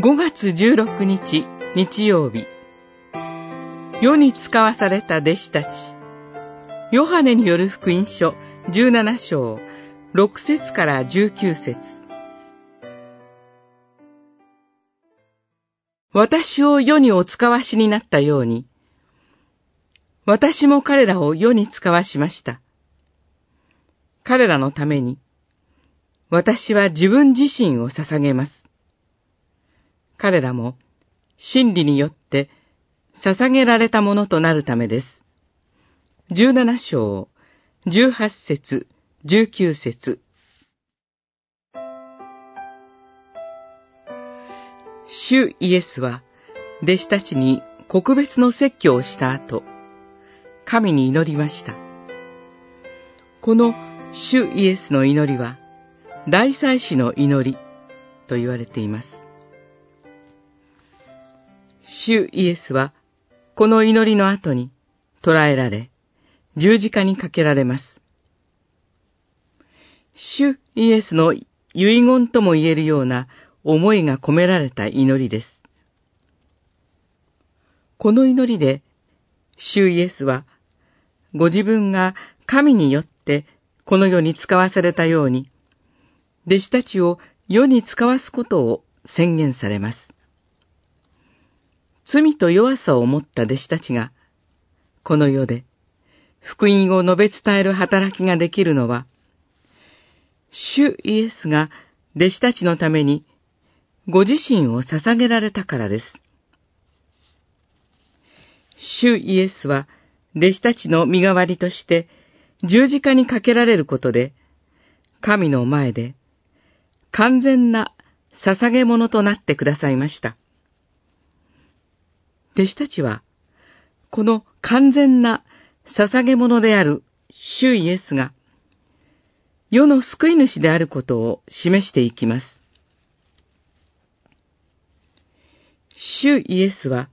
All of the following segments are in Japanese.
5月16日日曜日。世に使わされた弟子たち。ヨハネによる福音書17章。6節から19節。私を世にお使わしになったように、私も彼らを世に使わしました。彼らのために、私は自分自身を捧げます。彼らも真理によって捧げられたものとなるためです。17章、18節、19節主イエスは弟子たちに告別の説教をした後、神に祈りました。この主イエスの祈りは、大祭司の祈りと言われています。主イエスは、この祈りの後に捕らえられ、十字架にかけられます。主イエスの遺言とも言えるような思いが込められた祈りです。この祈りで、主イエスは、ご自分が神によってこの世に使わされたように、弟子たちを世に使わすことを宣言されます。罪と弱さを持った弟子たちが、この世で福音を述べ伝える働きができるのは、主イエスが弟子たちのためにご自身を捧げられたからです。主イエスは弟子たちの身代わりとして十字架にかけられることで、神の前で完全な捧げ物となってくださいました。弟子たちは、この完全な捧げ物である主イエスが、世の救い主であることを示していきます。主イエスは、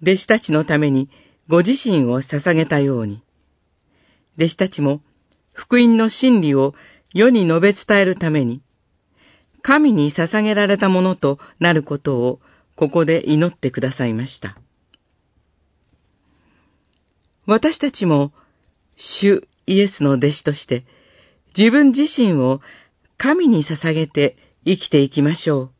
弟子たちのためにご自身を捧げたように、弟子たちも福音の真理を世に述べ伝えるために、神に捧げられたものとなることをここで祈ってくださいました。私たちも、主イエスの弟子として、自分自身を神に捧げて生きていきましょう。